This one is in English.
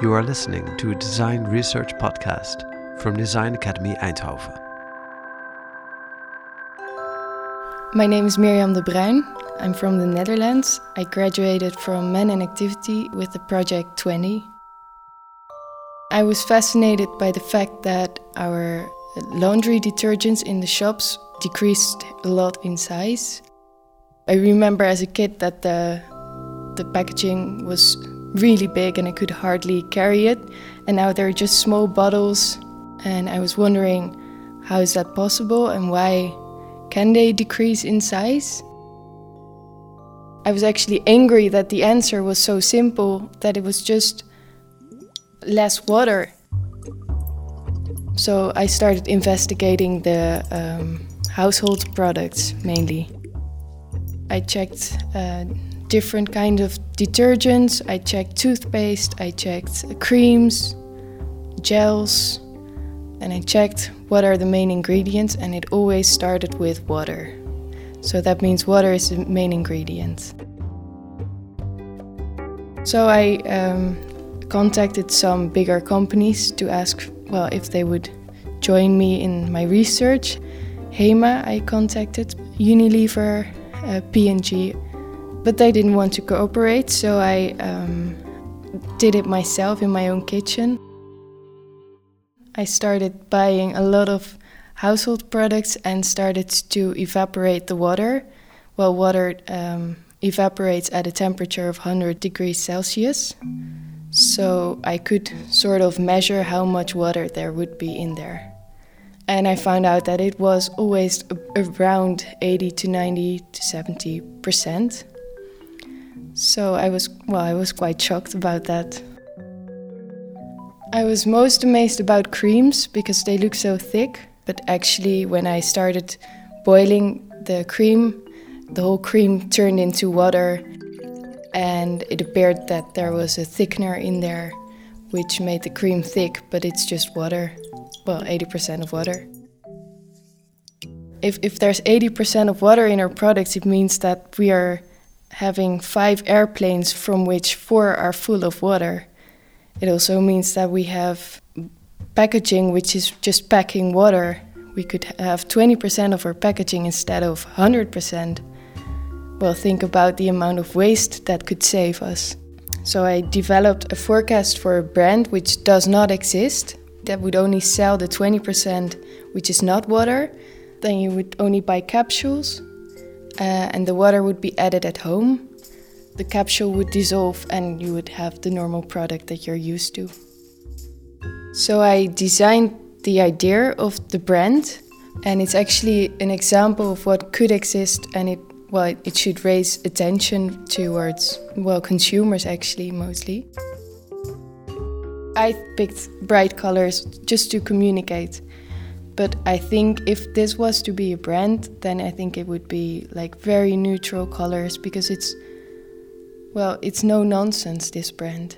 You are listening to a design research podcast from Design Academy Eindhoven. My name is Mirjam de Bruijn. I'm from the Netherlands. I graduated from Man and Activity with the project 20. I was fascinated by the fact that our laundry detergents in the shops decreased a lot in size. I remember as a kid that the the packaging was really big and I could hardly carry it. And now they're just small bottles. And I was wondering, how is that possible and why can they decrease in size? I was actually angry that the answer was so simple that it was just less water. So I started investigating the um, household products mainly. I checked uh, different kind of detergents. I checked toothpaste, I checked creams, gels, and I checked what are the main ingredients and it always started with water. So that means water is the main ingredient. So I um, contacted some bigger companies to ask, well, if they would join me in my research. HEMA I contacted, Unilever, uh, P&G, but they didn't want to cooperate, so I um, did it myself in my own kitchen. I started buying a lot of household products and started to evaporate the water. Well, water um, evaporates at a temperature of 100 degrees Celsius. So I could sort of measure how much water there would be in there. And I found out that it was always around 80 to 90 to 70 percent. So I was, well, I was quite shocked about that. I was most amazed about creams because they look so thick, but actually, when I started boiling the cream, the whole cream turned into water, and it appeared that there was a thickener in there which made the cream thick, but it's just water. Well, 80% of water. If, if there's 80% of water in our products, it means that we are having five airplanes from which four are full of water. It also means that we have packaging which is just packing water. We could have 20% of our packaging instead of 100%. Well, think about the amount of waste that could save us. So I developed a forecast for a brand which does not exist, that would only sell the 20% which is not water. Then you would only buy capsules uh, and the water would be added at home. The capsule would dissolve and you would have the normal product that you're used to. So I designed the idea of the brand and it's actually an example of what could exist and it well it should raise attention towards well consumers actually mostly. I picked bright colors just to communicate. But I think if this was to be a brand, then I think it would be like very neutral colors because it's, well, it's no nonsense, this brand.